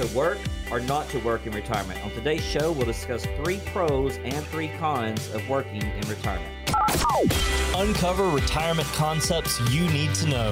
to work or not to work in retirement. On today's show, we'll discuss three pros and three cons of working in retirement. Uncover retirement concepts you need to know.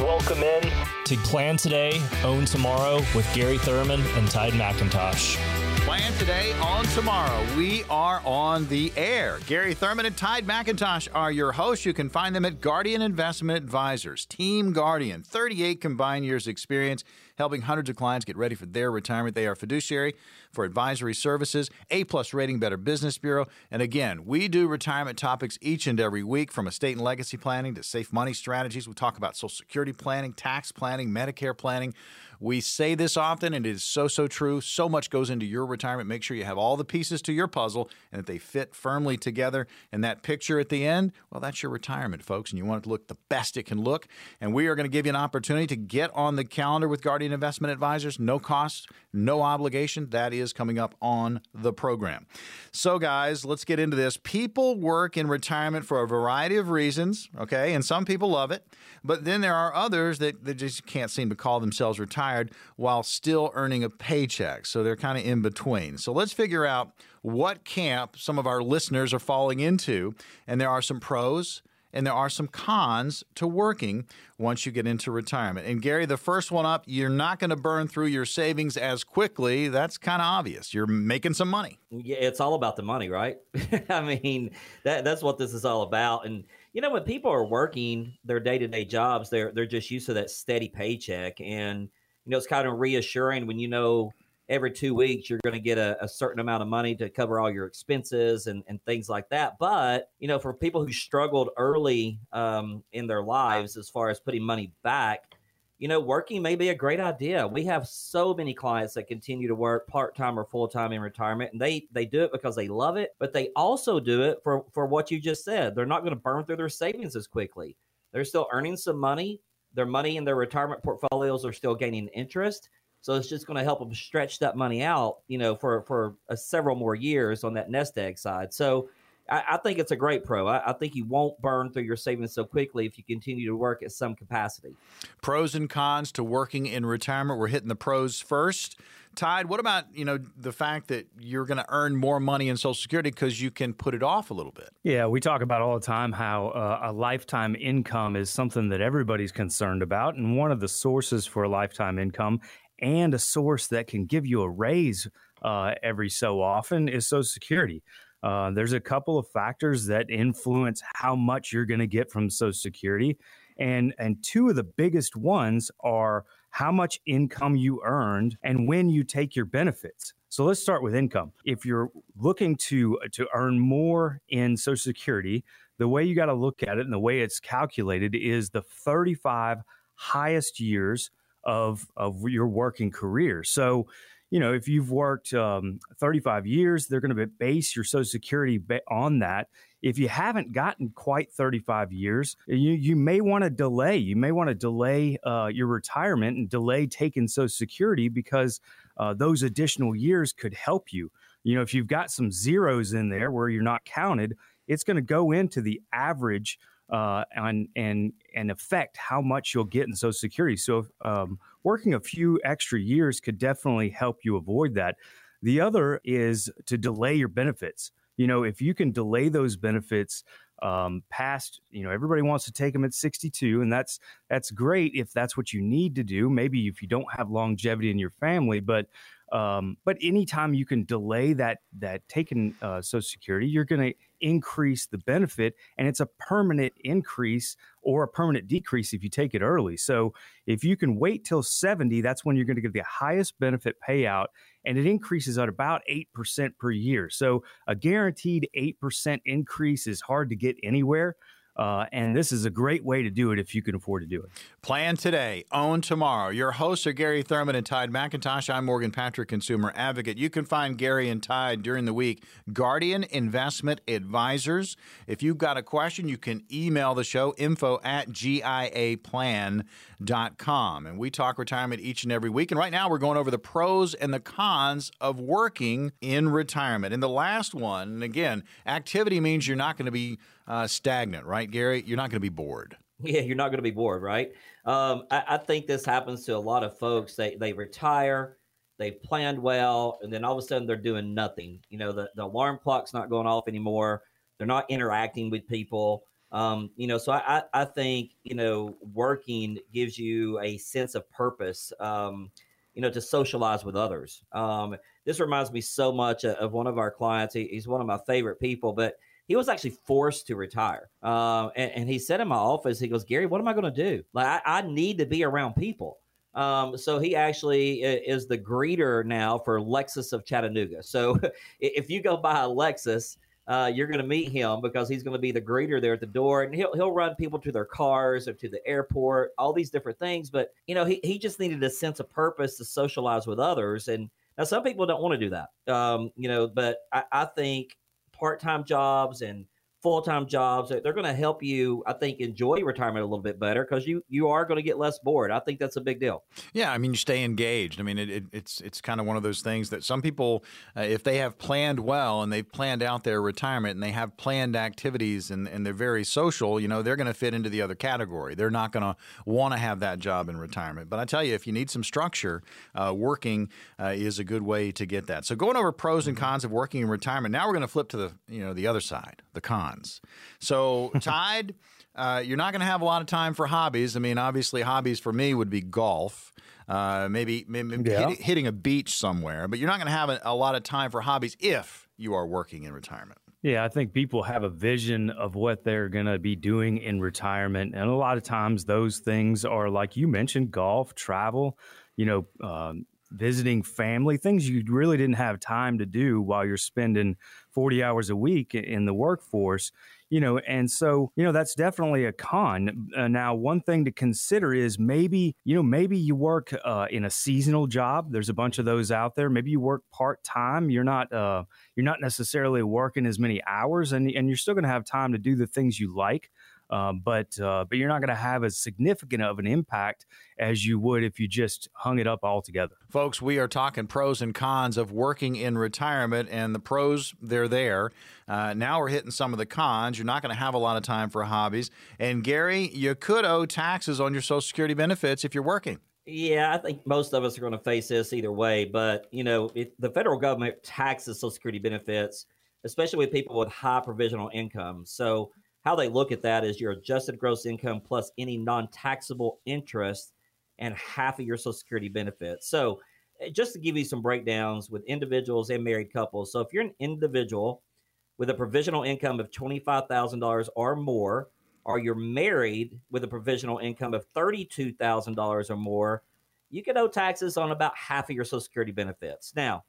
Welcome in to Plan Today, Own Tomorrow with Gary Thurman and Tide McIntosh. Plan today, on tomorrow. We are on the air. Gary Thurman and Tide McIntosh are your hosts. You can find them at Guardian Investment Advisors. Team Guardian, 38 combined years experience helping hundreds of clients get ready for their retirement. They are fiduciary for advisory services, A plus rating, Better Business Bureau. And again, we do retirement topics each and every week from estate and legacy planning to safe money strategies. We talk about Social Security planning, tax planning, Medicare planning. We say this often, and it is so, so true. So much goes into your retirement. Make sure you have all the pieces to your puzzle and that they fit firmly together. And that picture at the end, well, that's your retirement, folks. And you want it to look the best it can look. And we are going to give you an opportunity to get on the calendar with Guardian Investment Advisors. No cost, no obligation. That is coming up on the program. So, guys, let's get into this. People work in retirement for a variety of reasons, okay? And some people love it. But then there are others that, that just can't seem to call themselves retired while still earning a paycheck. So they're kind of in between. So let's figure out what camp some of our listeners are falling into. And there are some pros and there are some cons to working once you get into retirement. And Gary, the first one up, you're not going to burn through your savings as quickly. That's kind of obvious. You're making some money. Yeah, it's all about the money, right? I mean, that that's what this is all about. And you know, when people are working their day to day jobs, they're they're just used to that steady paycheck, and you know, it's kind of reassuring when you know every two weeks you're going to get a, a, certain amount of money to cover all your expenses and, and things like that. But you know, for people who struggled early um, in their lives as far as putting money back, you know, working may be a great idea. We have so many clients that continue to work part time or full time in retirement, and they they do it because they love it, but they also do it for for what you just said. They're not going to burn through their savings as quickly. They're still earning some money. Their money in their retirement portfolios are still gaining interest. So it's just going to help them stretch that money out, you know, for for uh, several more years on that nest egg side. So I, I think it's a great pro. I, I, think you won't burn through your savings so quickly if you continue to work at some capacity. Pros and cons to working in retirement. We're hitting the pros first. Tide, what about you know the fact that you're going to earn more money in Social Security because you can put it off a little bit? Yeah, we talk about all the time how uh, a lifetime income is something that everybody's concerned about, and one of the sources for a lifetime income and a source that can give you a raise uh, every so often is Social Security. Uh, there's a couple of factors that influence how much you're going to get from Social Security, and and two of the biggest ones are how much income you earned and when you take your benefits. So let's start with income. If you're looking to to earn more in Social Security, the way you got to look at it and the way it's calculated is the 35 highest years of of your working career. So you know, if you've worked um, 35 years, they're going to base your Social Security on that. If you haven't gotten quite 35 years, you, you may want to delay. You may want to delay uh, your retirement and delay taking Social Security because uh, those additional years could help you. You know, if you've got some zeros in there where you're not counted, it's going to go into the average uh, and and and affect how much you'll get in Social Security. So um, working a few extra years could definitely help you avoid that. The other is to delay your benefits. You know, if you can delay those benefits um, past, you know, everybody wants to take them at 62, and that's that's great if that's what you need to do. Maybe if you don't have longevity in your family, but um, but anytime you can delay that that taking uh, Social Security, you're going to increase the benefit, and it's a permanent increase or a permanent decrease if you take it early. So if you can wait till 70, that's when you're going to get the highest benefit payout, and it increases at about eight percent per year. So a guaranteed eight percent increase is hard to get anywhere. Uh, and this is a great way to do it if you can afford to do it. Plan today, own tomorrow. Your hosts are Gary Thurman and Tide McIntosh. I'm Morgan Patrick, consumer advocate. You can find Gary and Tide during the week. Guardian Investment Advisors. If you've got a question, you can email the show info at giaplan.com. And we talk retirement each and every week. And right now, we're going over the pros and the cons of working in retirement. And the last one, and again, activity means you're not going to be uh, stagnant, right, Gary? You're not going to be bored. Yeah, you're not going to be bored, right? Um, I, I, think this happens to a lot of folks. They they retire, they've planned well, and then all of a sudden they're doing nothing. You know, the, the alarm clock's not going off anymore. They're not interacting with people. Um, you know, so I, I think, you know, working gives you a sense of purpose, um, you know, to socialize with others. Um, this reminds me so much of one of our clients. He, he's one of my favorite people, but he was actually forced to retire. Um, and, and, he said in my office, he goes, Gary, what am I going to do? Like, I, I, need to be around people. Um, so he actually is the greeter now for Lexus of Chattanooga. So if you go by a Lexus, uh, you're going to meet him because he's going to be the greeter there at the door, and he'll he'll run people to their cars or to the airport, all these different things. But you know, he he just needed a sense of purpose to socialize with others, and now some people don't want to do that. Um, you know, but I, I think part time jobs and full time jobs. They're going to help you, I think, enjoy retirement a little bit better because you you are going to get less bored. I think that's a big deal. Yeah, I mean, you stay engaged. I mean, it, it, it's it's kind of one of those things that some people, uh, if they have planned well and they've planned out their retirement and they have planned activities and, and they're very social, you know, they're going to fit into the other category. They're not going to want to have that job in retirement. But I tell you, if you need some structure, uh, working uh, is a good way to get that. So going over pros and mm-hmm. cons of working in retirement. Now we're going to flip to the you know the other side, the cons cons. So, Tide, uh, you're not going to have a lot of time for hobbies. I mean, obviously, hobbies for me would be golf, uh, maybe, maybe yeah. hit, hitting a beach somewhere, but you're not going to have a, a lot of time for hobbies if you are working in retirement. Yeah, I think people have a vision of what they're going to be doing in retirement. And a lot of times those things are, like you mentioned, golf, travel, you know, um, visiting family, things you really didn't have time to do while you're spending 40 hours a week in the workforce, you know, and so, you know, that's definitely a con. Uh, now, one thing to consider is maybe, you know, maybe you work uh, in a seasonal job. There's a bunch of those out there. Maybe you work part time. You're not, uh, you're not necessarily working as many hours and, and you're still going to have time to do the things you like. Uh, but uh, but you're not going to have as significant of an impact as you would if you just hung it up altogether. Folks, we are talking pros and cons of working in retirement, and the pros they're there. Uh, now we're hitting some of the cons. You're not going to have a lot of time for hobbies, and Gary, you could owe taxes on your Social Security benefits if you're working. Yeah, I think most of us are going to face this either way. But you know, the federal government taxes Social Security benefits, especially with people with high provisional income. So how they look at that is your adjusted gross income plus any non-taxable interest and half of your social security benefits. So eh, just to give you some breakdowns with individuals and married couples. So if you're an individual with a provisional income of $25000 or more or you're married with a provisional income of $32000 or more you can owe taxes on about half of your social security benefits. Now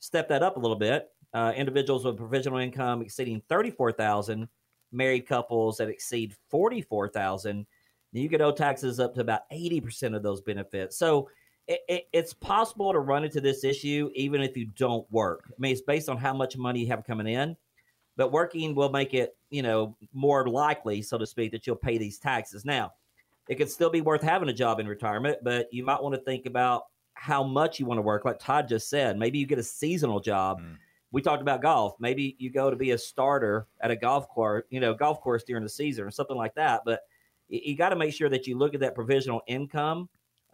step that up a little bit. Uh, individuals with provisional income exceeding 34000 married couples that exceed 44,000, you could owe taxes up to about 80% of those benefits. So it, it, it's possible to run into this issue even if you don't work. I mean, it's based on how much money you have coming in, but working will make it, you know, more likely, so to speak, that you'll pay these taxes. Now, it could still be worth having a job in retirement, but you might want to think about how much you want to work. Like Todd just said, maybe you get a seasonal job. Mm we talked about golf. Maybe you go to be a starter at a golf course, you know, golf course during the season or something like that. But you, got to make sure that you look at that provisional income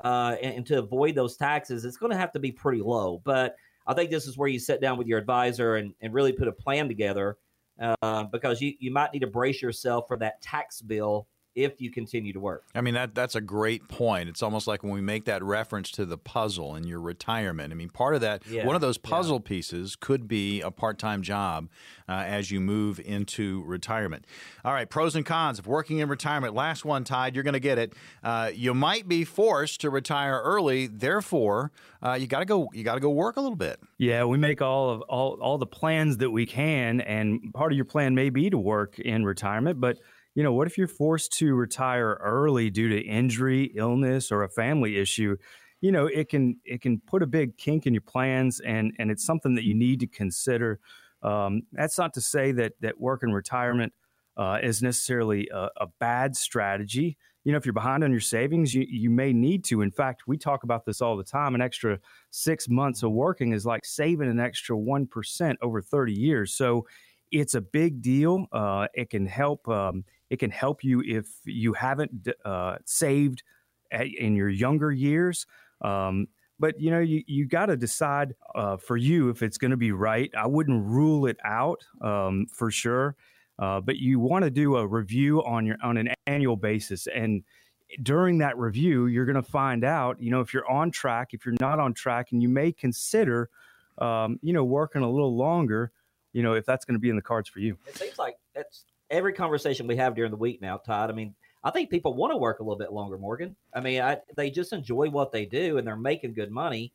uh, and, and, to avoid those taxes. It's going to have to be pretty low. But I think this is where you sit down with your advisor and, and really put a plan together uh, because you, you might need to brace yourself for that tax bill if you continue to work. I mean that that's a great point. It's almost like when we make that reference to the puzzle in your retirement. I mean, part of that yeah. one of those puzzle yeah. pieces could be a part-time job uh, as you move into retirement. All right, pros and cons of working in retirement. Last one, Tide, you're going to get it. Uh, you might be forced to retire early. Therefore, uh, you got to go. You got to go work a little bit. Yeah, we make all of all all the plans that we can, and part of your plan may be to work in retirement, but you know, what if you're forced to retire early due to injury, illness, or a family issue? You know, it can it can put a big kink in your plans, and and it's something that you need to consider. Um, that's not to say that that work in retirement uh, is necessarily a, a, bad strategy. You know, if you're behind on your savings, you, you may need to. In fact, we talk about this all the time. An extra six months of working is like saving an extra 1% over 30 years. So it's a big deal. Uh, it can help. Um, it can help you if you haven't uh, saved at, in your younger years. Um, But you know, you, you got to decide uh, for you if it's going to be right. I wouldn't rule it out um, for sure, uh, but you want to do a review on your on an annual basis, and during that review, you're going to find out, you know, if you're on track, if you're not on track, and you may consider, um, you know, working a little longer, you know, if that's going to be in the cards for you. It seems like that's every conversation we have during the week now, Todd. I mean, I think people want to work a little bit longer, Morgan. I mean, I, they just enjoy what they do and they're making good money.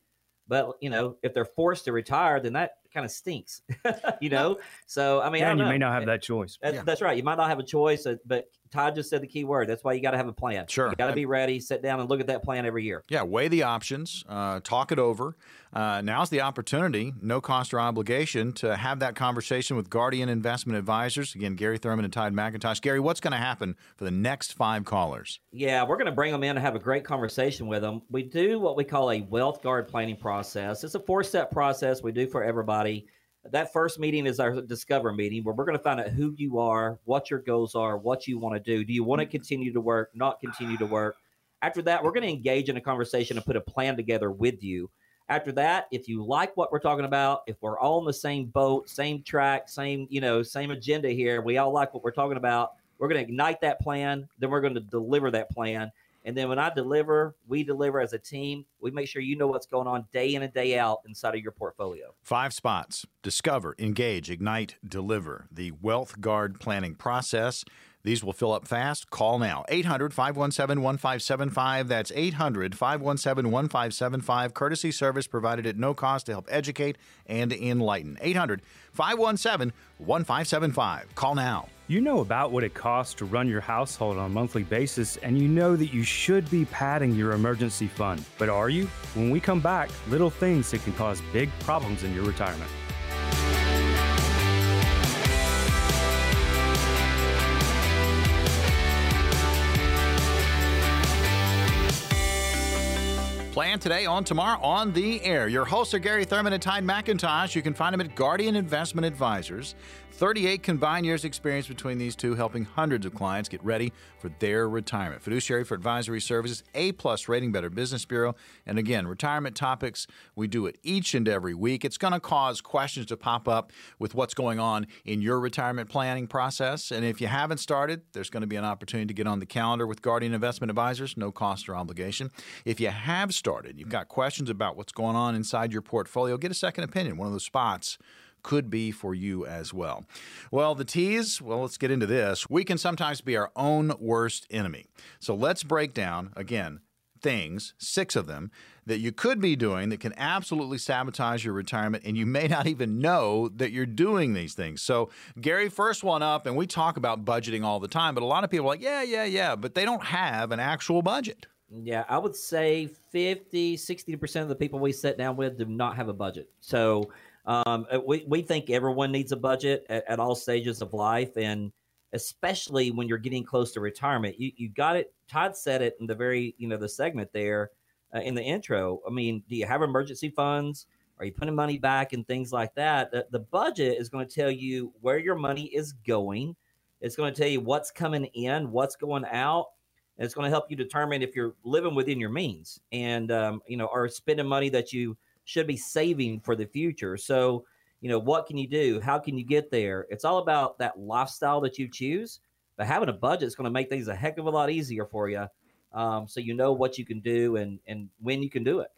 But you know, if they're forced to retire, then that kind of stinks. you know, so I mean, yeah, I you know. may not have that choice. That, Yeah. That's right. You might not have a choice, uh, but Todd just said the key word. That's why you got to have a plan. Sure. you got to be ready. Sit down and look at that plan every year. Yeah, weigh the options, uh, talk it over. Uh, now's the opportunity, no cost or obligation, to have that conversation with Guardian Investment Advisors. Again, Gary Thurman and Tide McIntosh. Gary, what's going to happen for the next five callers? Yeah, we're going to bring them in and have a great conversation with them. We do what we call a wealth guard planning process. It's a four step process we do for everybody. That first meeting is our discover meeting where we're going to find out who you are, what your goals are, what you want to do. Do you want to mm-hmm. continue to work, not continue to work? After that, we're going to engage in a conversation and put a plan together with you. After that, if you like what we're talking about, if we're all in the same boat, same track, same, you know, same agenda here, we all like what we're talking about, we're going to ignite that plan, then we're going to deliver that plan. And then when I deliver, we deliver as a team. We make sure you know what's going on day in and day out inside of your portfolio. Five spots discover, engage, ignite, deliver. The Wealth Guard planning process. These will fill up fast. Call now 800 517 1575. That's 800 517 1575. Courtesy service provided at no cost to help educate and enlighten. 800 517 1575. Call now. You know about what it costs to run your household on a monthly basis, and you know that you should be padding your emergency fund. But are you? When we come back, little things that can cause big problems in your retirement. Plan today, on tomorrow, on the air. Your hosts are Gary Thurman and Tide McIntosh. You can find them at Guardian Investment Advisors. 38 combined years experience between these two, helping hundreds of clients get ready for their retirement. Fiduciary for Advisory Services, A plus rating, Better Business Bureau. And again, retirement topics, we do it each and every week. It's going to cause questions to pop up with what's going on in your retirement planning process. And if you haven't started, there's going to be an opportunity to get on the calendar with Guardian Investment Advisors, no cost or obligation. If you have started, you've got questions about what's going on inside your portfolio, get a second opinion. One of those spots could be for you as well. Well, the T's, well, let's get into this. We can sometimes be our own worst enemy. So let's break down, again, things, six of them, that you could be doing that can absolutely sabotage your retirement, and you may not even know that you're doing these things. So, Gary, first one up, and we talk about budgeting all the time, but a lot of people are like, yeah, yeah, yeah, but they don't have an actual budget. Yeah, I would say 50, 60% of the people we sit down with do not have a budget. So um, we, we think everyone needs a budget at, at all stages of life. And especially when you're getting close to retirement, you, you got it. Todd said it in the very, you know, the segment there uh, in the intro. I mean, do you have emergency funds? Are you putting money back and things like that? The, the budget is going to tell you where your money is going. It's going to tell you what's coming in, what's going out. And it's going to help you determine if you're living within your means and, um, you know, are spending money that you should be saving for the future. So, you know, what can you do? How can you get there? It's all about that lifestyle that you choose. But having a budget is going to make things a heck of a lot easier for you. Um, so you know what you can do and, and when you can do it.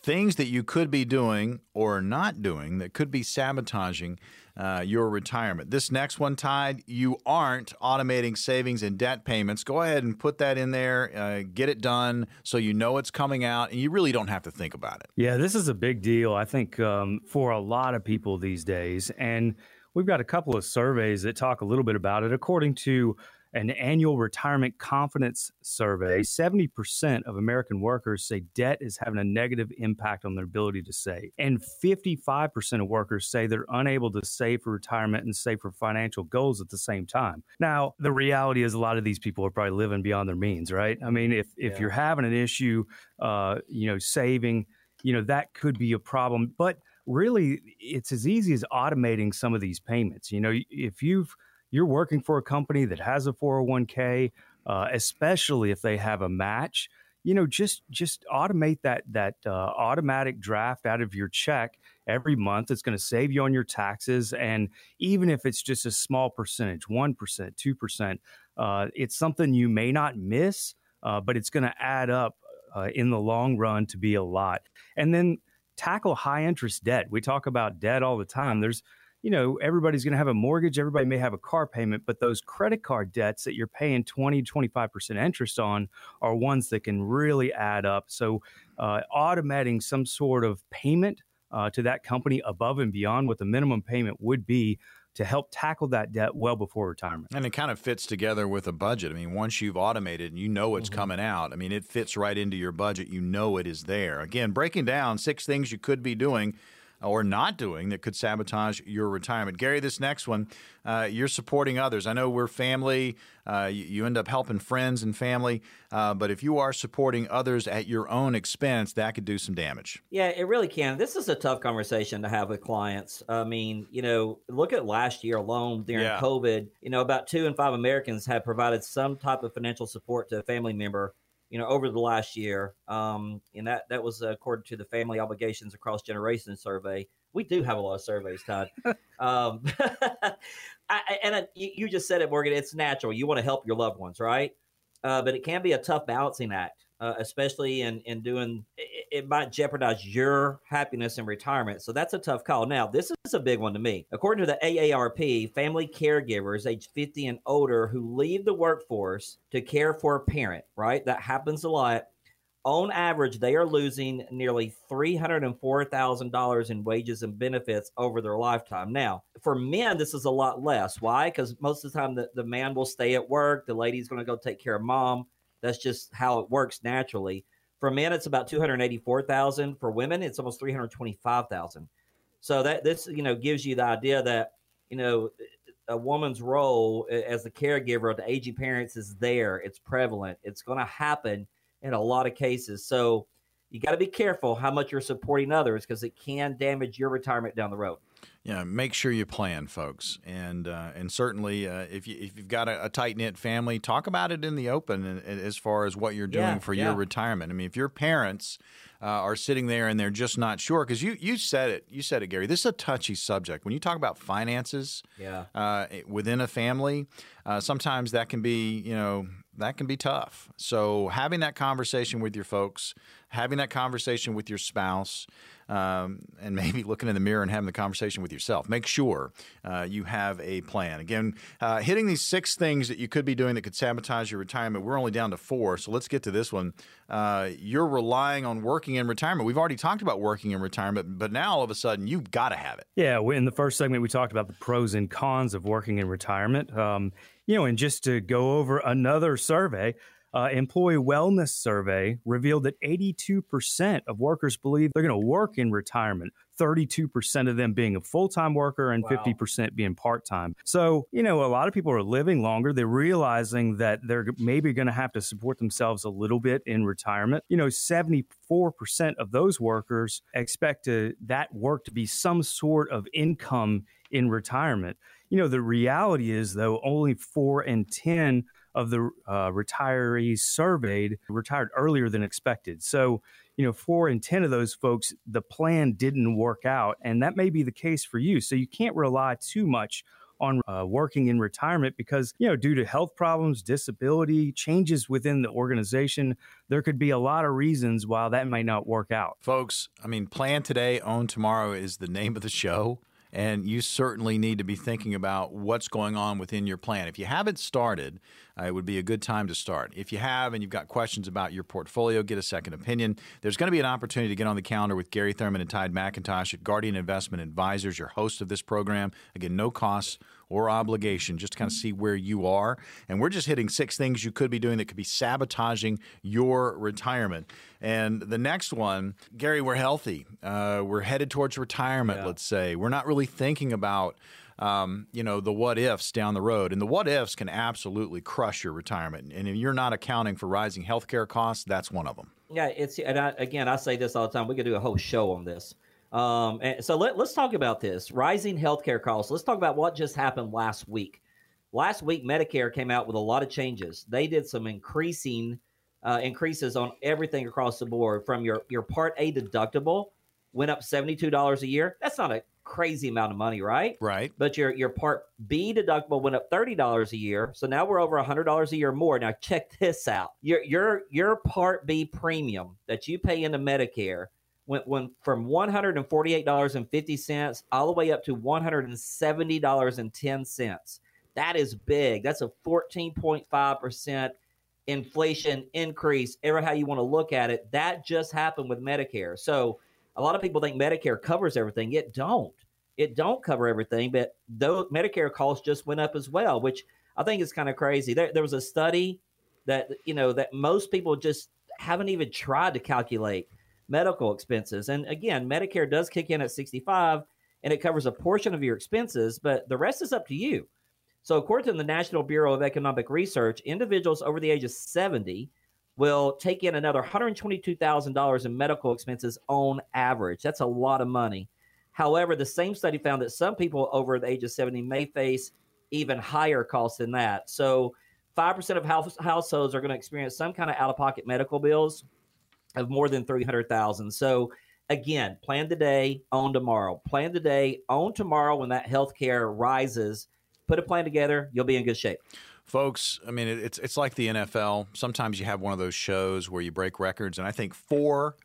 Things that you could be doing or not doing that could be sabotaging uh, your retirement. This next one, Tide, you aren't automating savings and debt payments. Go ahead and put that in there, uh, get it done so you know it's coming out and you really don't have to think about it. Yeah, this is a big deal, I think, um, for a lot of people these days. And we've got a couple of surveys that talk a little bit about it. According to an annual retirement confidence survey, 70% of American workers say debt is having a negative impact on their ability to save. And 55% of workers say they're unable to save for retirement and save for financial goals at the same time. Now, the reality is a lot of these people are probably living beyond their means, right? I mean, if, if Yeah. you're having an issue, uh, you know, saving, you know, that could be a problem. But really, it's as easy as automating some of these payments. You know, if you've you're working for a company that has a 401k, uh, especially if they have a match, you know, just just automate that that uh, automatic draft out of your check every month. It's going to save you on your taxes, and even if it's just a small percentage, one percent, two percent, uh, it's something you may not miss, uh, but it's going to add up uh, in the long run to be a lot. And then tackle high interest debt. We talk about debt all the time. There's you know, everybody's going to have a mortgage, everybody may have a car payment, but those credit card debts that you're paying 20, 25% interest on are ones that can really add up. So, uh, automating some sort of payment uh, to that company above and beyond what the minimum payment would be to help tackle that debt well before retirement. And it kind of fits together with a budget. I mean, once you've automated and you know it's mm-hmm. coming out, I mean, it fits right into your budget. You know it is there. Again, breaking down six things you could be doing or not doing that could sabotage your retirement. Gary, this next one, uh, you're supporting others. I know we're family. Uh, you, you, end up helping friends and family, uh, but if you are supporting others at your own expense, that could do some damage. Yeah, it really can. This is a tough conversation to have with clients. I mean, you know, look at last year alone during yeah. COVID. You know, about two in five Americans have provided some type of financial support to a family member you know, over the last year. Um, and that, that was according to the Family Obligations Across Generations survey. We do have a lot of surveys, Todd. um, I, and I, you just said it, Morgan. It's natural. You want to help your loved ones, right? Uh, but it can be a tough balancing act uh, especially in in doing it, it, might jeopardize your happiness in retirement. So that's a tough call. Now, this is a big one to me. According to the AARP, family caregivers age 50 and older who leave the workforce to care for a parent, right? That happens a lot. On average, they are losing nearly $304,000 in wages and benefits over their lifetime. Now, for men, this is a lot less. Why? Because most of the time, the, the man will stay at work, the lady's going to go take care of mom that's just how it works naturally. For men, it's about two hundred eighty-four thousand. For women, it's almost three hundred twenty-five thousand. So that this you know gives you the idea that you know a woman's role as the caregiver of the aging parents is there. It's prevalent. It's going to happen in a lot of cases. So you got to be careful how much you're supporting others because it can damage your retirement down the road yeah, make sure you plan, folks, and uh, and certainly uh, if you if you've got a, a tight knit family, talk about it in the open as far as what you're doing yeah, for yeah. your retirement. I mean, if your parents uh, are sitting there and they're just not sure, because you you said it, you said it, Gary. This is a touchy subject when you talk about finances. Yeah. Uh, within a family, uh, sometimes that can be you know that can be tough. So having that conversation with your folks, having that conversation with your spouse um, and maybe looking in the mirror and having the conversation with yourself. Make sure uh, you have a plan. Again, uh, hitting these six things that you could be doing that could sabotage your retirement. We're only down to four, so let's get to this one. Uh, you're relying on working in retirement. We've already talked about working in retirement, but now all of a sudden you've got to have it. Yeah, in the first segment we talked about the pros and cons of working in retirement. Um, you know, and just to go over another survey uh, employee wellness survey revealed that 82% of workers believe they're going to work in retirement. 32% of them being a full time worker and wow. 50% being part time. So, you know, a lot of people are living longer. They're realizing that they're maybe going to have to support themselves a little bit in retirement. You know, 74% of those workers expect to, that work to be some sort of income in retirement. You know, the reality is, though, only four in 10 of the uh, retirees surveyed retired earlier than expected. So, you know, four in 10 of those folks, the plan didn't work out. And that may be the case for you. So you can't rely too much on uh, working in retirement because, you know, due to health problems, disability, changes within the organization, there could be a lot of reasons why that may not work out. Folks, I mean, plan today, own tomorrow is the name of the show. And you certainly need to be thinking about what's going on within your plan. If you haven't started, uh, it would be a good time to start. If you have and you've got questions about your portfolio, get a second opinion. There's going to be an opportunity to get on the calendar with Gary Thurman and Tide McIntosh at Guardian Investment Advisors, your host of this program. Again, no costs or obligation, just to kind of see where you are. And we're just hitting six things you could be doing that could be sabotaging your retirement. And the next one, Gary, we're healthy. Uh, we're headed towards retirement, yeah. let's say. We're not really thinking about um, you know, the what ifs down the road. And the what ifs can absolutely crush your retirement. And if you're not accounting for rising healthcare costs, that's one of them. Yeah, it's and I, again, I say this all the time. We could do a whole show on this. Um, and so let, let's talk about this rising healthcare costs. Let's talk about what just happened last week. Last week, Medicare came out with a lot of changes. They did some increasing uh, increases on everything across the board. From your your Part A deductible went up seventy two dollars a year. That's not a crazy amount of money, right? Right. But your your Part B deductible went up thirty dollars a year, so now we're over hundred dollars a year more. Now check this out: your your your Part B premium that you pay into Medicare went, from one hundred and forty eight dollars and fifty cents all the way up to one hundred and seventy dollars and ten cents. That is big. That's a fourteen point five percent inflation increase. Ever how you want to look at it, that just happened with Medicare. So a lot of people think Medicare covers everything. It don't. It don't cover everything, but though Medicare costs just went up as well, which I think is kind of crazy. There, there was a study that you know that most people just haven't even tried to calculate medical expenses. And again, Medicare does kick in at 65 and it covers a portion of your expenses, but the rest is up to you. So, according to the National Bureau of Economic Research, individuals over the age of 70 will take in another $122,000 in medical expenses on average. That's a lot of money. However, the same study found that some people over the age of 70 may face even higher costs than that. So, 5% of house, households are going to experience some kind of out of pocket medical bills of more than 300,000. So, again, plan today, own tomorrow. Plan today, own tomorrow when that health care rises. Put a plan together, you'll be in good shape folks i mean it's it's like the nfl sometimes you have one of those shows where you break records and i think four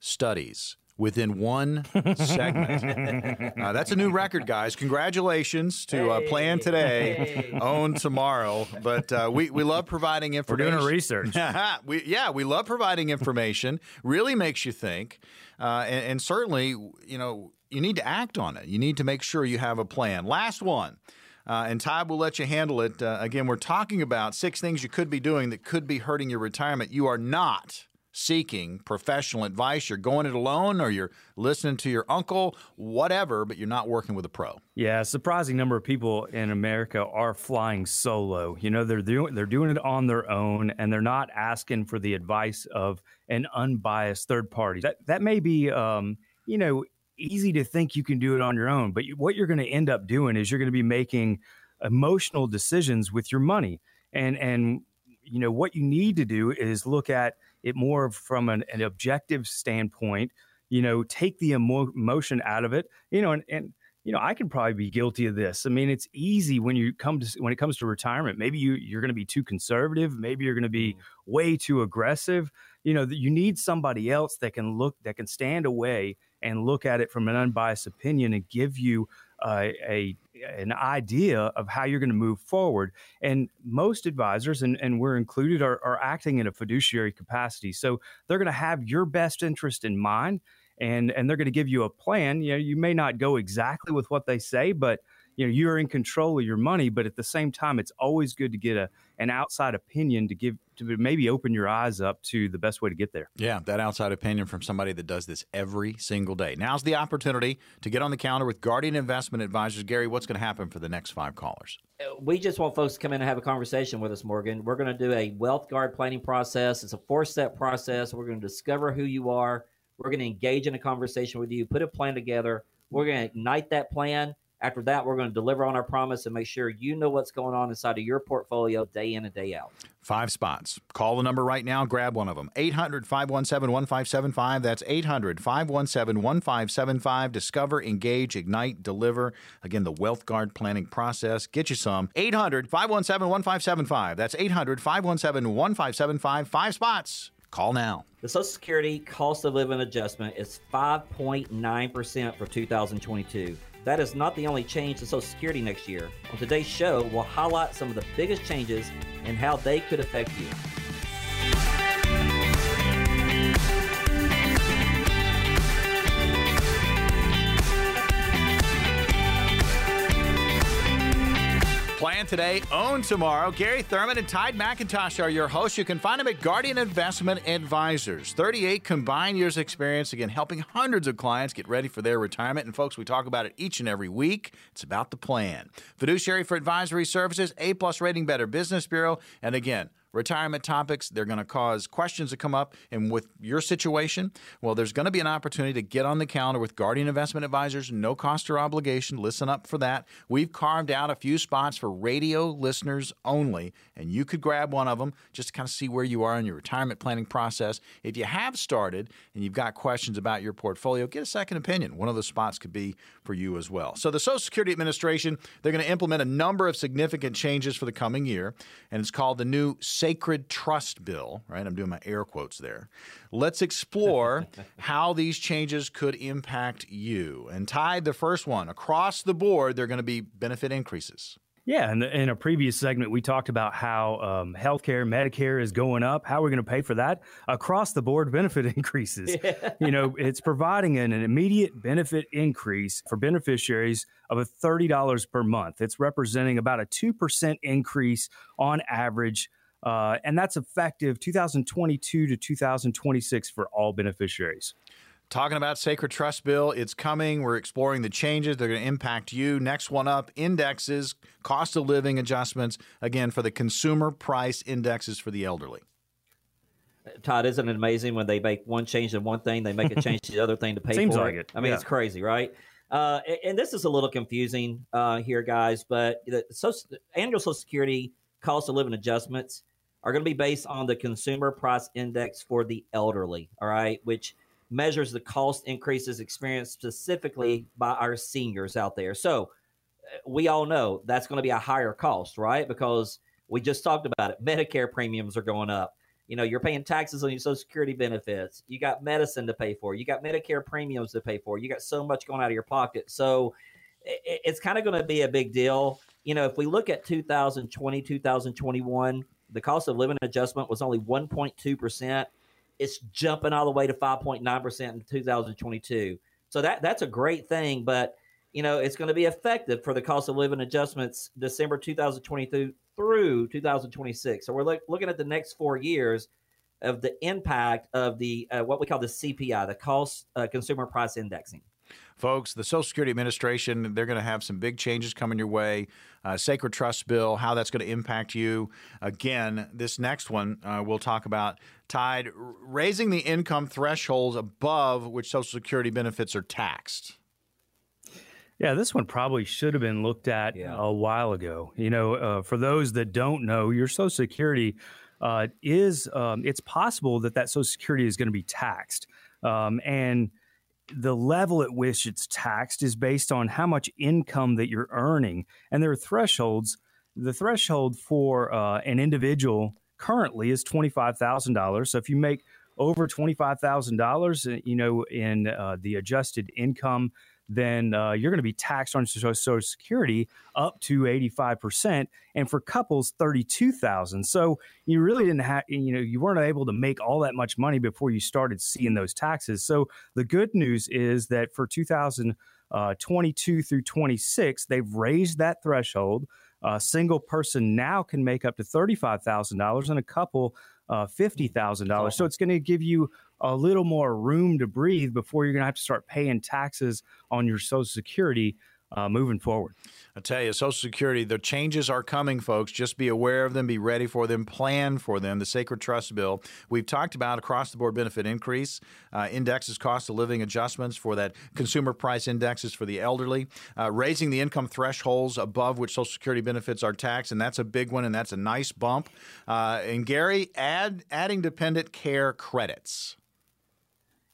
studies within one segment. uh, that's a new record, guys. Congratulations to uh, Plan Today, hey. Own Tomorrow. But uh, we, we love providing information. We're doing research. we, yeah, we love providing information. really makes you think. Uh, and, and certainly, you know, you need to act on it. You need to make sure you have a plan. Last one. Uh, and Ty will let you handle it. Uh, again, we're talking about six things you could be doing that could be hurting your retirement. You are not seeking professional advice. You're going it alone or you're listening to your uncle, whatever, but you're not working with a pro. Yeah, a surprising number of people in America are flying solo. You know, they're doing they're doing it on their own and they're not asking for the advice of an unbiased third party. That that may be um, you know, easy to think you can do it on your own, but what you're going to end up doing is you're going to be making emotional decisions with your money. And and you know what you need to do is look at it more from an, an objective standpoint. You know, take the emo- emotion out of it. You know, and, and you know, I can probably be guilty of this. I mean, it's easy when you come to when it comes to retirement. Maybe you you're going to be too conservative. Maybe you're going to be mm-hmm. way too aggressive. You know, you need somebody else that can look that can stand away and look at it from an unbiased opinion and give you uh, a an idea of how you're going to move forward. And most advisors, and, and we're included, are, are acting in a fiduciary capacity. So they're going to have your best interest in mind and and they're going to give you a plan. You know, you may not go exactly with what they say, but you know you're in control of your money. But at the same time, it's always good to get a an outside opinion to give to maybe open your eyes up to the best way to get there. Yeah, that outside opinion from somebody that does this every single day. Now's the opportunity to get on the calendar with Guardian Investment Advisors. Gary, what's going to happen for the next five callers? Uh, we just want folks to come in and have a conversation with us, Morgan. We're going to do a wealth guard planning process. It's a four step process. We're going to discover who you are. We're going to engage in a conversation with you, put a plan together. We're going to ignite that plan. After that, we're going to deliver on our promise and make sure you know what's going on inside of your portfolio day in and day out. Five spots. Call the number right now, grab one of them. 800 517 1575. That's 800 517 1575. Discover, engage, ignite, deliver. Again, the Wealth Guard planning process. Get you some. 800 517 1575. That's 800 517 1575. Five spots. Call now. The Social Security cost of living adjustment is 5.9% for 2022. That is not the only change to Social Security next year. On today's show, we'll highlight some of the biggest changes and how they could affect you. Plan today, own tomorrow. Gary Thurman and Tide McIntosh are your hosts. You can find them at Guardian Investment Advisors. 38 combined years experience, again, helping hundreds of clients get ready for their retirement. And folks, we talk about it each and every week. It's about the plan. Fiduciary for advisory services, A plus rating, Better Business Bureau, and again, retirement topics. They're going to cause questions to come up. And with your situation, well, there's going to be an opportunity to get on the calendar with Guardian Investment Advisors, no cost or obligation. Listen up for that. We've carved out a few spots for radio listeners only, and you could grab one of them just to kind of see where you are in your retirement planning process. If you have started and you've got questions about your portfolio, get a second opinion. One of those spots could be for you as well. So, the Social Security Administration, they're going to implement a number of significant changes for the coming year, and it's called the new Sacred Trust Bill, right? I'm doing my air quotes there. Let's explore how these changes could impact you. And tied the first one across the board, they're going to be benefit increases. Yeah, and in a previous segment, we talked about how um, healthcare, Medicare is going up. How are we going to pay for that? Across the board benefit increases. Yeah. You know, it's providing an, an immediate benefit increase for beneficiaries of a $30 per month. It's representing about a 2% increase on average. Uh, and that's effective 2022 to 2026 for all beneficiaries talking about Sacred Trust Bill. It's coming. We're exploring the changes. They're going to impact you. Next one up indexes, cost of living adjustments, again, for the consumer price indexes for the elderly. Todd, isn't it amazing when they make one change in one thing, they make a change to the other thing to pay Seems for like it. I mean, yeah. it's crazy, right? Uh, and this is a little confusing uh, here, guys, but the social, annual Social Security cost of living adjustments are going to be based on the consumer price index for the elderly, all right, which – measures the cost increases experienced specifically by our seniors out there. So uh, we all know that's going to be a higher cost, right? Because we just talked about it. Medicare premiums are going up. You know, you're paying taxes on your Social Security benefits. You got medicine to pay for. You got Medicare premiums to pay for. You got so much going out of your pocket. So it's kind of going to be a big deal. You know, if we look at 2020, 2021, the cost of living adjustment was only 1.2%. It's jumping all the way to 5.9% in 2022. So that that's a great thing, but you know, it's going to be effective for the cost of living adjustments December 2022 through 2026. So we're look, looking at the next 4 years of the impact of the uh, what we call the CPI, the cost uh, consumer price indexing. Folks, the Social Security Administration, they're going to have some big changes coming your way. Uh, Sacred Trust Bill, how that's going to impact you. Again, this next one uh, we'll talk about tied raising the income thresholds above which Social Security benefits are taxed. Yeah, this one probably should have been looked at yeah. a while ago. You know, uh, for those that don't know, your Social Security uh, is um, it's possible that that Social Security is going to be taxed, um, and the level at which it's taxed is based on how much income that you're earning. And there are thresholds. The threshold for uh, an individual currently is $25,000. So if you make over $25,000, uh, you know, in uh, the adjusted income then uh, you're going to be taxed on Social Security up to 85%, and for couples, 32,000. So you really didn't have, you know, you weren't able to make all that much money before you started seeing those taxes. So the good news is that for 2022 uh, through 26, they've raised that threshold. A single person now can make up to $35,000 and a couple uh, $50,000. So it's going to give you a little more room to breathe before you're going to have to start paying taxes on your Social Security uh, moving forward. I tell you, Social Security, the changes are coming, folks. Just be aware of them, be ready for them, plan for them. The Sacred Trust Bill. We've talked about across the board benefit increase, uh, indexes, cost of living adjustments for that consumer price indexes for the elderly, uh, raising the income thresholds above which Social Security benefits are taxed, and that's a big one, and that's a nice bump. Uh, and Gary, add adding dependent care credits.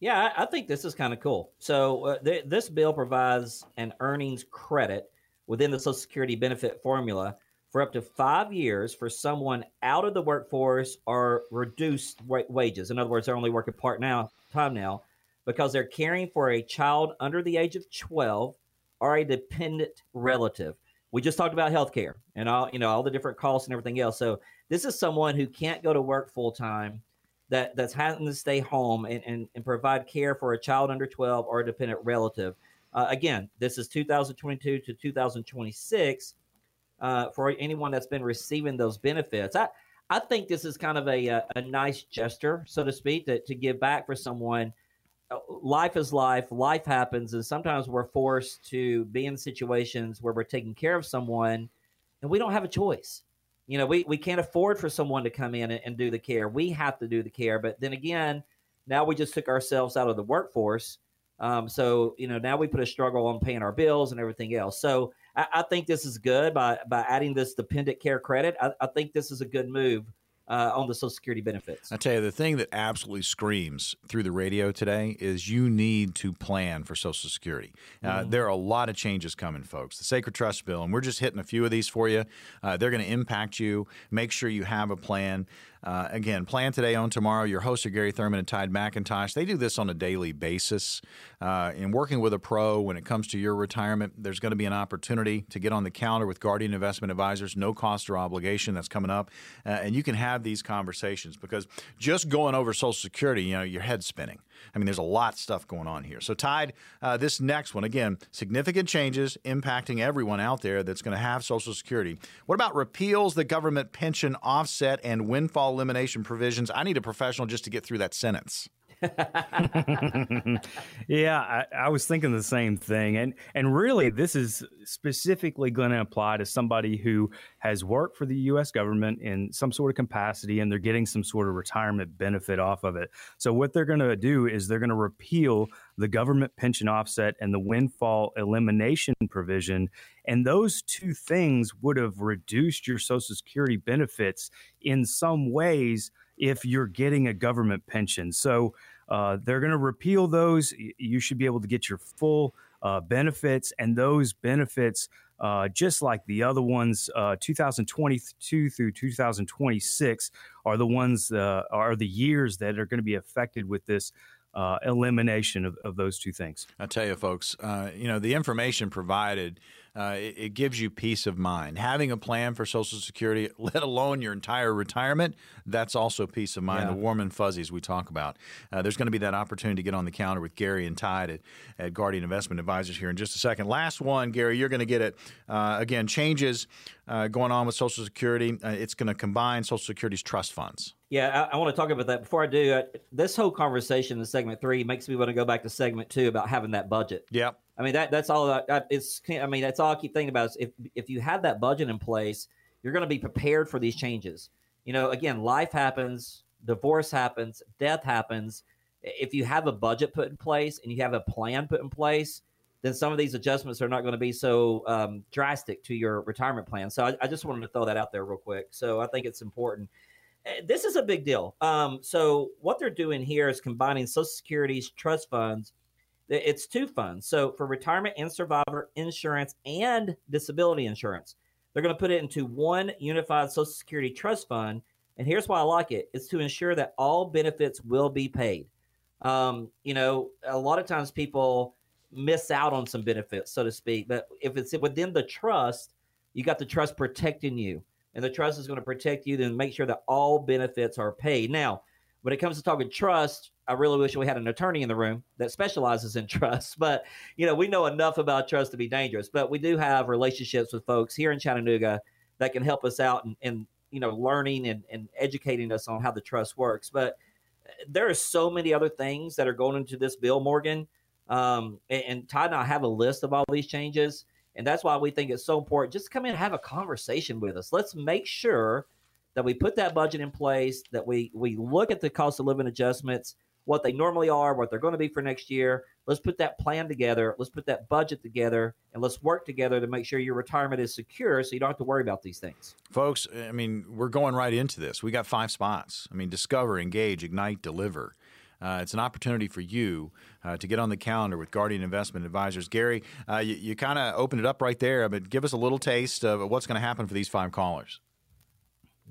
Yeah, I, I think this is kind of cool. So uh, th- this bill provides an earnings credit within the Social Security benefit formula for up to five years for someone out of the workforce or reduced wa- wages. In other words, they're only working part now time now because they're caring for a child under the age of 12 or a dependent relative. We just talked about healthcare and all you know all the different costs and everything else. So this is someone who can't go to work full time that that's having to stay home and, and, and provide care for a child under 12 or a dependent relative. Uh, again, this is 2022 to 2026 uh, for anyone that's been receiving those benefits. I, I think this is kind of a, a, a nice gesture, so to speak, to, to give back for someone. Uh, life is life, life happens, and sometimes we're forced to be in situations where we're taking care of someone and we don't have a choice. You know, we, we can't afford for someone to come in and, and do the care. We have to do the care. But then again, now we just took ourselves out of the workforce. Um, so, you know, now we put a struggle on paying our bills and everything else. So I, I think this is good by, by adding this dependent care credit. I, I think this is a good move uh, on the Social Security benefits. I tell you, the thing that absolutely screams through the radio today is you need to plan for Social Security. Uh, mm-hmm. There are a lot of changes coming, folks. The Sacred Trust Bill, and we're just hitting a few of these for you. Uh, they're going to impact you. Make sure you have a plan. Uh, again, plan today, own tomorrow. Your hosts are Gary Thurman and Todd McIntosh. They do this on a daily basis. Uh, in working with a pro, when it comes to your retirement, there's going to be an opportunity to get on the calendar with Guardian Investment Advisors, no cost or obligation. That's coming up, uh, and you can have these conversations because just going over Social Security, you know, your head's spinning. I mean, there's a lot of stuff going on here. So, Todd, uh, this next one, again, significant changes impacting everyone out there that's going to have Social Security. What about repeals the government pension offset and windfall elimination provisions? I need a professional just to get through that sentence. yeah, I, I, was thinking the same thing, and and really, this is specifically going to apply to somebody who has worked for the U.S. government in some sort of capacity, and they're getting some sort of retirement benefit off of it. So what they're going to do is they're going to repeal the government pension offset and the windfall elimination provision, and those two things would have reduced your Social Security benefits in some ways if you're getting a government pension. So uh, they're going to repeal those. You should be able to get your full uh, benefits, and those benefits, uh, just like the other ones, uh, 2022 through 2026, are the ones uh, are the years that are going to be affected with this. Uh, elimination of, of those two things. I tell you, folks, you know the information provided uh, it, it, gives you peace of mind. Having a plan for Social Security, let alone your entire retirement, that's also peace of mind. Yeah. The warm and fuzzies we talk about. Uh, there's going to be that opportunity to get on the counter with Gary and Todd at, at Guardian Investment Advisors here in just a second. Last one, Gary, you're going to get it. Uh, again, changes uh, going on with Social Security. Uh, it's going to combine Social Security's trust funds. Yeah, I, I, want to talk about that. Before I do, uh, this whole conversation in segment three makes me want to go back to segment two about having that budget. Yeah, I mean that that's all that it's I mean that's all I keep thinking about is if if you have that budget in place, you're going to be prepared for these changes. You know, again, life happens, divorce happens, death happens. If you have a budget put in place and you have a plan put in place, then some of these adjustments are not going to be so um, drastic to your retirement plan. So I, I, just wanted to throw that out there real quick. So I think it's important. Eh, this is a big deal. Um, so what they're doing here is combining Social Security's trust funds it's two funds. So for retirement and survivor insurance and disability insurance, they're going to put it into one unified Social Security trust fund. And here's why I like it: it's to ensure that all benefits will be paid. Um, you know, a lot of times people miss out on some benefits, so to speak. But if it's within the trust, you got the trust protecting you, and the trust is going to protect you. Then make sure that all benefits are paid. Now, when it comes to talking trust, I really wish we had an attorney in the room that specializes in trust. But you know, we know enough about trust to be dangerous. But we do have relationships with folks here in Chattanooga that can help us out and, and you know, learning and, and educating us on how the trust works. But uh, there are so many other things that are going into this bill, Morgan. Um, and, and Todd and I have a list of all these changes. And that's why we think it's so important. Just come in and have a conversation with us. Let's make sure that we put that budget in place, that we we look at the cost of living adjustments, what they normally are, what they're going to be for next year. Let's put that plan together. Let's put that budget together, and let's work together to make sure your retirement is secure, so you don't have to worry about these things. Folks, I mean, we're going right into this. We got five spots. I mean, discover, engage, ignite, deliver. Uh, it's an opportunity for you uh, to get on the calendar with Guardian Investment Advisors. Gary, uh, you, you kind of opened it up right there, but give us a little taste of what's going to happen for these five callers.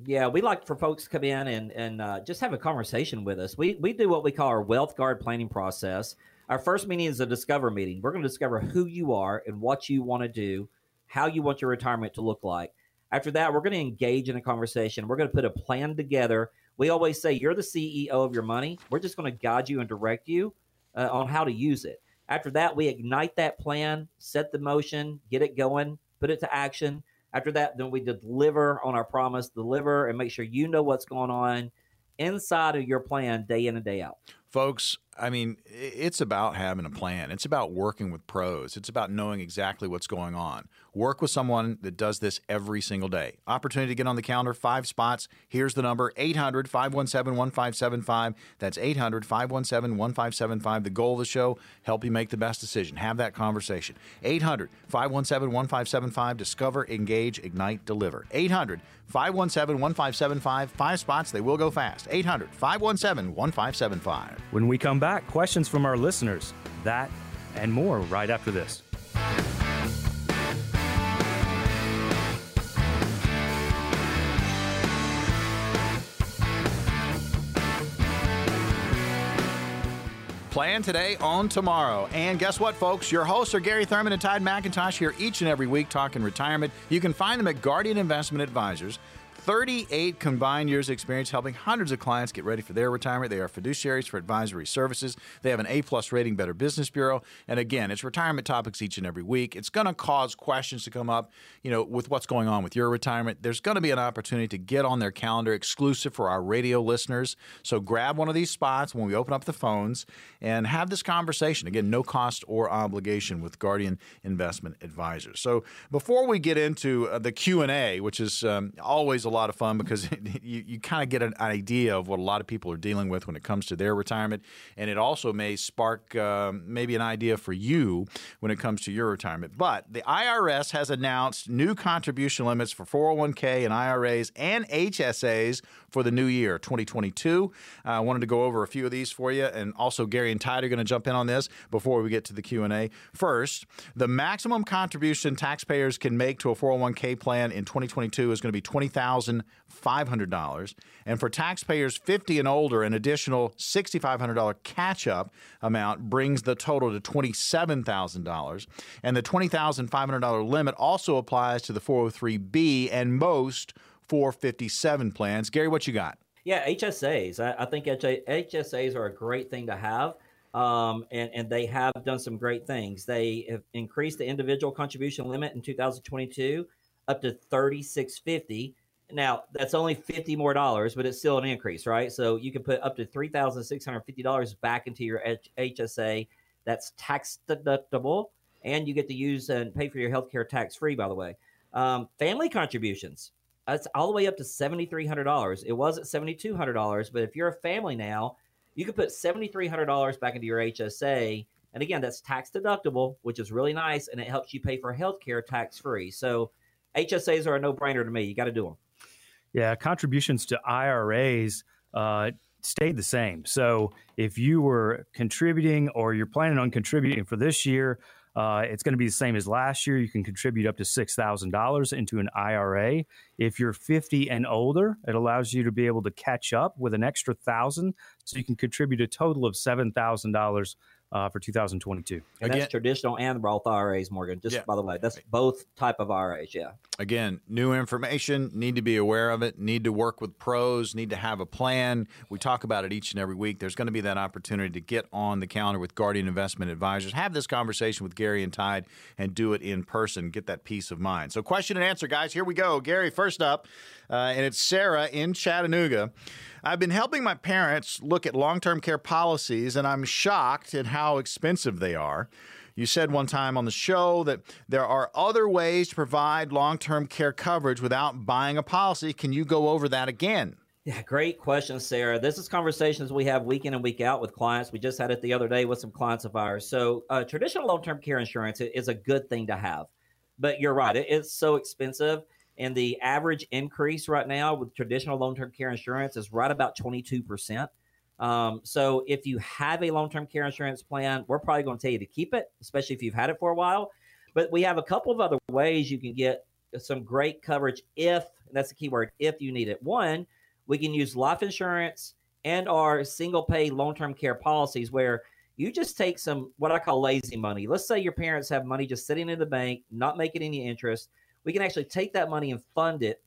Yeah, we like for folks to come in and and uh, just have a conversation with us. We we do what we call our wealth guard planning process. Our first meeting is a discover meeting. We're going to discover who you are and what you want to do, how you want your retirement to look like. After that, we're going to engage in a conversation. We're going to put a plan together. We always say you're the CEO of your money. We're just going to guide you and direct you uh, on how to use it. After that, we ignite that plan, set the motion, get it going, put it to action after that, then we deliver on our promise, deliver and make sure you know what's going on inside of your plan day in and day out. Folks, I mean, it's about having a plan. It's about working with pros. It's about knowing exactly what's going on. Work with someone that does this every single day. Opportunity to get on the calendar, five spots. Here's the number 800 517 1575. That's 800 517 1575. The goal of the show, help you make the best decision. Have that conversation. 800 517 1575. Discover, engage, ignite, deliver. 800 517 1575. Five spots. They will go fast. 800 517 1575. When we come back, questions from our listeners. That and more right after this. Plan today, own tomorrow. And guess what, folks? Your hosts are Gary Thurman and Todd McIntosh here each and every week talking retirement. You can find them at Guardian Investment Advisors. 38 combined years of experience helping hundreds of clients get ready for their retirement. They are fiduciaries for advisory services. They have an A plus rating, Better Business Bureau. And again, it's retirement topics each and every week. It's going to cause questions to come up, you know, with what's going on with your retirement. There's going to be an opportunity to get on their calendar exclusive for our radio listeners. So grab one of these spots when we open up the phones and have this conversation. Again, no cost or obligation with Guardian Investment Advisors. So before we get into uh, the Q&A, which is um, always a lot of fun because you, you kind of get an idea of what a lot of people are dealing with when it comes to their retirement. And it also may spark uh, maybe an idea for you when it comes to your retirement. But the IRS has announced new contribution limits for 401k and IRAs and HSAs for the new year, 2022. Uh, I wanted to go over a few of these for you. And also, Gary and Todd are going to jump in on this before we get to the Q&A. First, the maximum contribution taxpayers can make to a 401k plan in 2022 is going to be 20000 $1,500. And for taxpayers 50 and older, an additional $6,500 catch up amount brings the total to $27,000. And the $20,500 limit also applies to the 403B and most 457 plans. Gary, what you got? Yeah, HSAs. I, I think HSAs are a great thing to have. Um, and, and they have done some great things. They have increased the individual contribution limit in 2022 up to 3650 now that's only fifty more dollars, but it's still an increase, right? So you can put up to three thousand six hundred fifty dollars back into your HSA. That's tax deductible, and you get to use and pay for your health care tax free. By the way, um, family contributions. That's all the way up to seventy three hundred dollars. It was at seventy two hundred dollars, but if you're a family now, you can put seventy three hundred dollars back into your HSA. And again, that's tax deductible, which is really nice, and it helps you pay for health care tax free. So HSAs are a no brainer to me. You got to do them. Yeah, contributions to IRAs uh, stayed the same. So if you were contributing or you're planning on contributing for this year, uh, it's going to be the same as last year. You can contribute up to $6,000 into an IRA. If you're 50 and older, it allows you to be able to catch up with an extra thousand. So you can contribute a total of $7,000 uh, for 2022. And Again, that's traditional and Roth IRAs, Morgan. Just yeah. by the way, that's both type of IRAs. Yeah. Again, new information. Need to be aware of it. Need to work with pros. Need to have a plan. We talk about it each and every week. There's going to be that opportunity to get on the calendar with Guardian Investment Advisors. Have this conversation with Gary and Todd, and do it in person. Get that peace of mind. So, question and answer, guys. Here we go. Gary, first up, uh, and it's Sarah in Chattanooga. I've been helping my parents look at long term care policies, and I'm shocked at how expensive they are. You said one time on the show that there are other ways to provide long term care coverage without buying a policy. Can you go over that again? Yeah, great question, Sarah. This is conversations we have week in and week out with clients. We just had it the other day with some clients of ours. So, uh, traditional long term care insurance is a good thing to have, but you're right, it is so expensive. And the average increase right now with traditional long term care insurance is right about 22%. Um, so if you have a long term care insurance plan, we're probably going to tell you to keep it, especially if you've had it for a while. But we have a couple of other ways you can get some great coverage if, that's the key word, if you need it. One, we can use life insurance and our single pay long term care policies where you just take some what I call lazy money. Let's say your parents have money just sitting in the bank, not making any interest we can actually take that money and fund it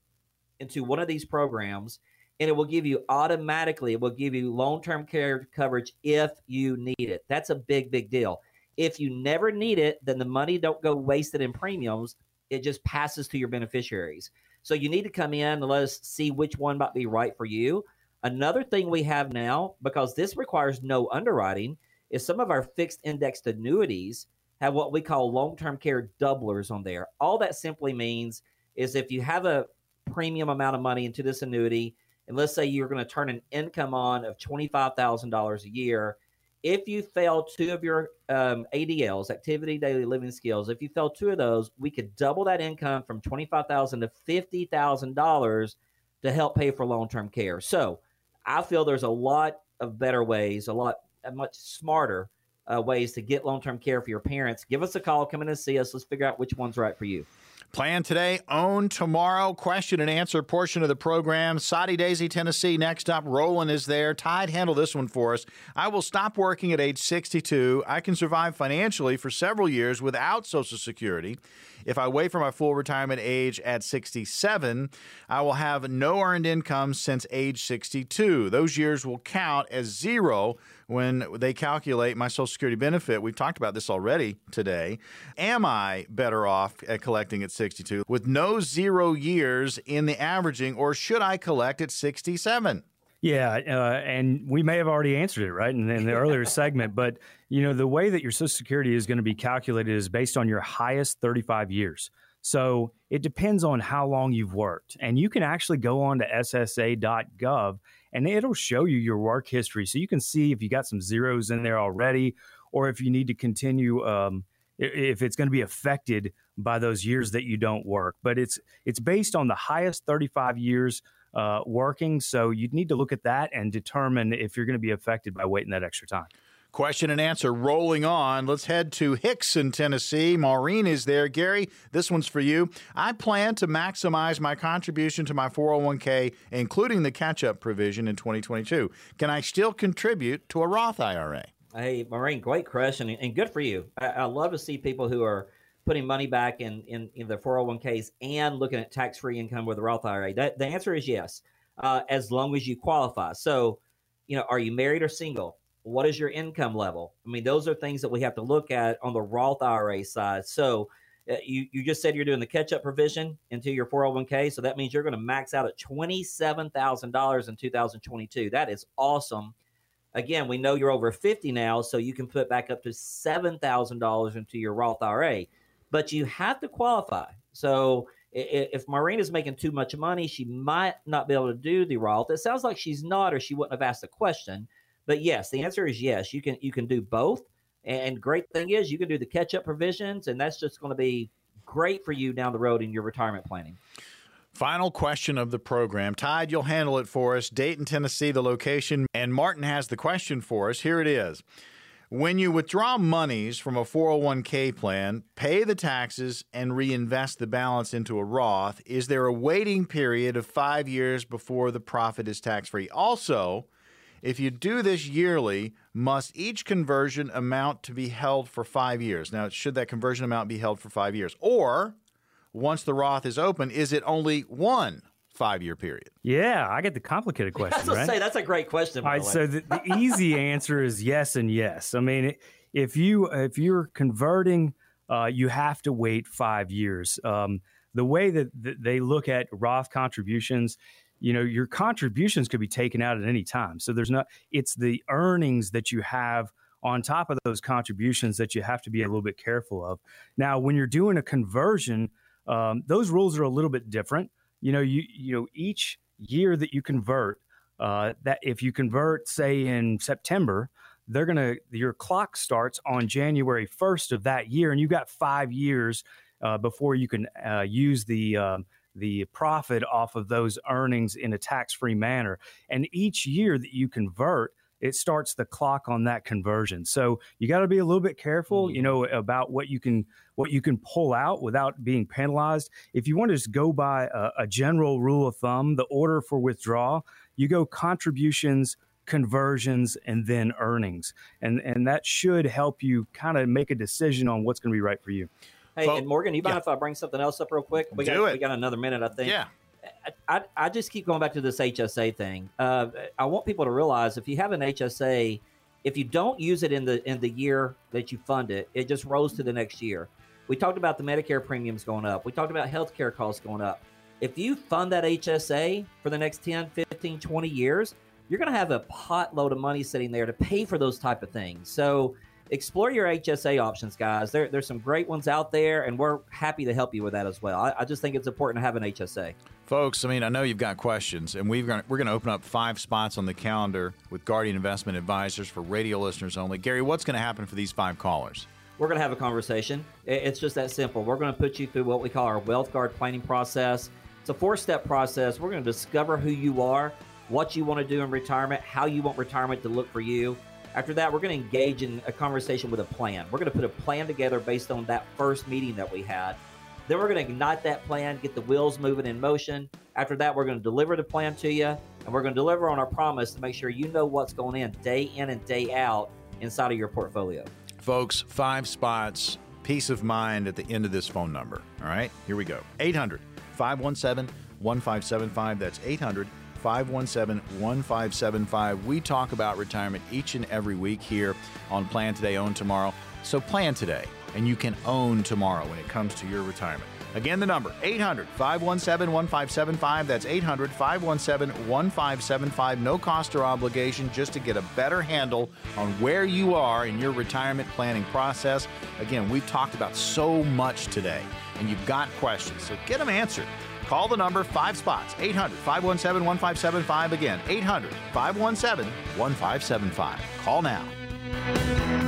into one of these programs and it will give you automatically it will give you long-term care coverage if you need it. That's a big big deal. If you never need it then the money don't go wasted in premiums. It just passes to your beneficiaries. So you need to come in and let us see which one might be right for you. Another thing we have now, because this requires no underwriting, is some of our fixed indexed annuities have what we call long term care doublers on there. All that simply means is if you have a premium amount of money into this annuity, and let's say you're going to turn an income on of $25,000 a year, if you fail two of your um, ADLs, activity daily living skills, if you fail two of those, we could double that income from $25,000 to $50,000 to help pay for long term care. So I feel there's a lot of better ways, a lot a much smarter uh, ways to get long term care for your parents. Give us a call, come in and see us. Let's figure out which one's right for you. Plan today, own tomorrow. Question and answer portion of the program. Soddy Daisy, Tennessee. Next up, Roland is there. Todd, handle this one for us. I will stop working at age 62. I can survive financially for several years without Social Security. If I wait for my full retirement age at 67, I will have no earned income since age 62. Those years will count as zero when they calculate my Social Security benefit. We've talked about this already today. Am I better off at collecting at 62 with no zero years in the averaging, or should I collect at 67? Yeah, uh, and we may have already answered it right in, in the earlier segment, but you know the way that your Social Security is going to be calculated is based on your highest 35 years. So it depends on how long you've worked, and you can actually go on to SSA.gov and it'll show you your work history, so you can see if you got some zeros in there already, or if you need to continue. Um, if it's going to be affected by those years that you don't work, but it's it's based on the highest 35 years uh, working. So you'd need to look at that and determine if you're going to be affected by waiting that extra time. Question and answer rolling on. Let's head to Hixson, Tennessee. Maureen is there. Gary, this one's for you. I plan to maximize my contribution to my 401k, including the catch up provision in 2022. Can I still contribute to a Roth IRA? Hey, Maureen, great question and good for you. I, I love to see people who are putting money back in, in, in their 401ks and looking at tax free income with a Roth IRA? That, the answer is yes, uh, as long as you qualify. So, you know, are you married or single? What is your income level? I mean, those are things that we have to look at on the Roth IRA side. So, uh, you, you just said you're doing the catch up provision into your 401k. So that means you're going to max out at $27,000 in 2022. That is awesome. Again, we know you're over 50 now, so you can put back up to $7,000 into your Roth IRA but you have to qualify. So if Maureen is making too much money, she might not be able to do the Roth. It sounds like she's not, or she wouldn't have asked the question. But yes, the answer is yes. You can you can do both. And great thing is you can do the catch up provisions, and that's just going to be great for you down the road in your retirement planning. Final question of the program. Todd, you'll handle it for us. Dayton, Tennessee, the location. And Martin has the question for us. Here it is. When you withdraw monies from a 401k plan, pay the taxes, and reinvest the balance into a Roth, is there a waiting period of five years before the profit is tax free? Also, if you do this yearly, must each conversion amount to be held for five years? Now, should that conversion amount be held for five years? Or once the Roth is open, is it only one five year period? Yeah, I get the complicated question. That's right? say that's a great question. All right, so the, the easy answer is yes and yes. I mean, if you if you're converting, uh, you have to wait five years. Um, the way that, that they look at Roth contributions, you know, your contributions could be taken out at any time. So there's not. It's the earnings that you have on top of those contributions that you have to be a little bit careful of. Now, when you're doing a conversion, um, those rules are a little bit different you know, you you know each year that you convert, uh, that if you convert, say in September, they're gonna your clock starts on January first of that year, and you got five years uh, before you can uh, use the um, the profit off of those earnings in a tax free manner. And each year that you convert, it starts the clock on that conversion. So you got to be a little bit careful, you mm-hmm. know, about what you can what you can pull out without being penalized. If you want to just go by a, a general rule of thumb, the order for withdrawal, you go contributions, conversions, and then earnings, and and that should help you kind of make a decision on what's going to be right for you. Hey, well, and Morgan, you mind yeah. if I bring something else up real quick? We Do got, it. We got another minute, I think. Yeah. I, I just keep going back to this HSA thing. Uh, I want people to realize if you have an HSA, if you don't use it in the in the year that you fund it, it just rolls to the next year. We talked about the Medicare premiums going up. We talked about healthcare costs going up. If you fund that HSA for the next 10, 15, 20 years, you're going to have a pot load of money sitting there to pay for those type of things. So explore your HSA options, guys. There, there's some great ones out there, and we're happy to help you with that as well. I, I just think it's important to have an HSA. Folks, I mean, I know you've got questions, and we've got, we're going to open up five spots on the calendar with Guardian Investment Advisors for radio listeners only. Gary, what's going to happen for these five callers? We're going to have a conversation. It's just that simple. We're going to put you through what we call our Wealth Guard planning process. It's a four step process. We're going to discover who you are, what you want to do in retirement, how you want retirement to look for you. After that, we're going to engage in a conversation with a plan. We're going to put a plan together based on that first meeting that we had. Then we're going to ignite that plan, get the wheels moving in motion. After that, we're going to deliver the plan to you, and we're going to deliver on our promise to make sure you know what's going in day in and day out inside of your portfolio. Folks, five spots, peace of mind at the end of this phone number. All right, here we go 800 517 1575. That's 800 517 1575. We talk about retirement each and every week here on Plan Today, Own Tomorrow. So plan today, and you can own tomorrow when it comes to your retirement. Again, the number 800 517 1575. That's 800 517 1575. No cost or obligation just to get a better handle on where you are in your retirement planning process. Again, we've talked about so much today, and you've got questions, so get them answered. Call the number five spots 800 517 1575. Again, 800 517 1575. Call now.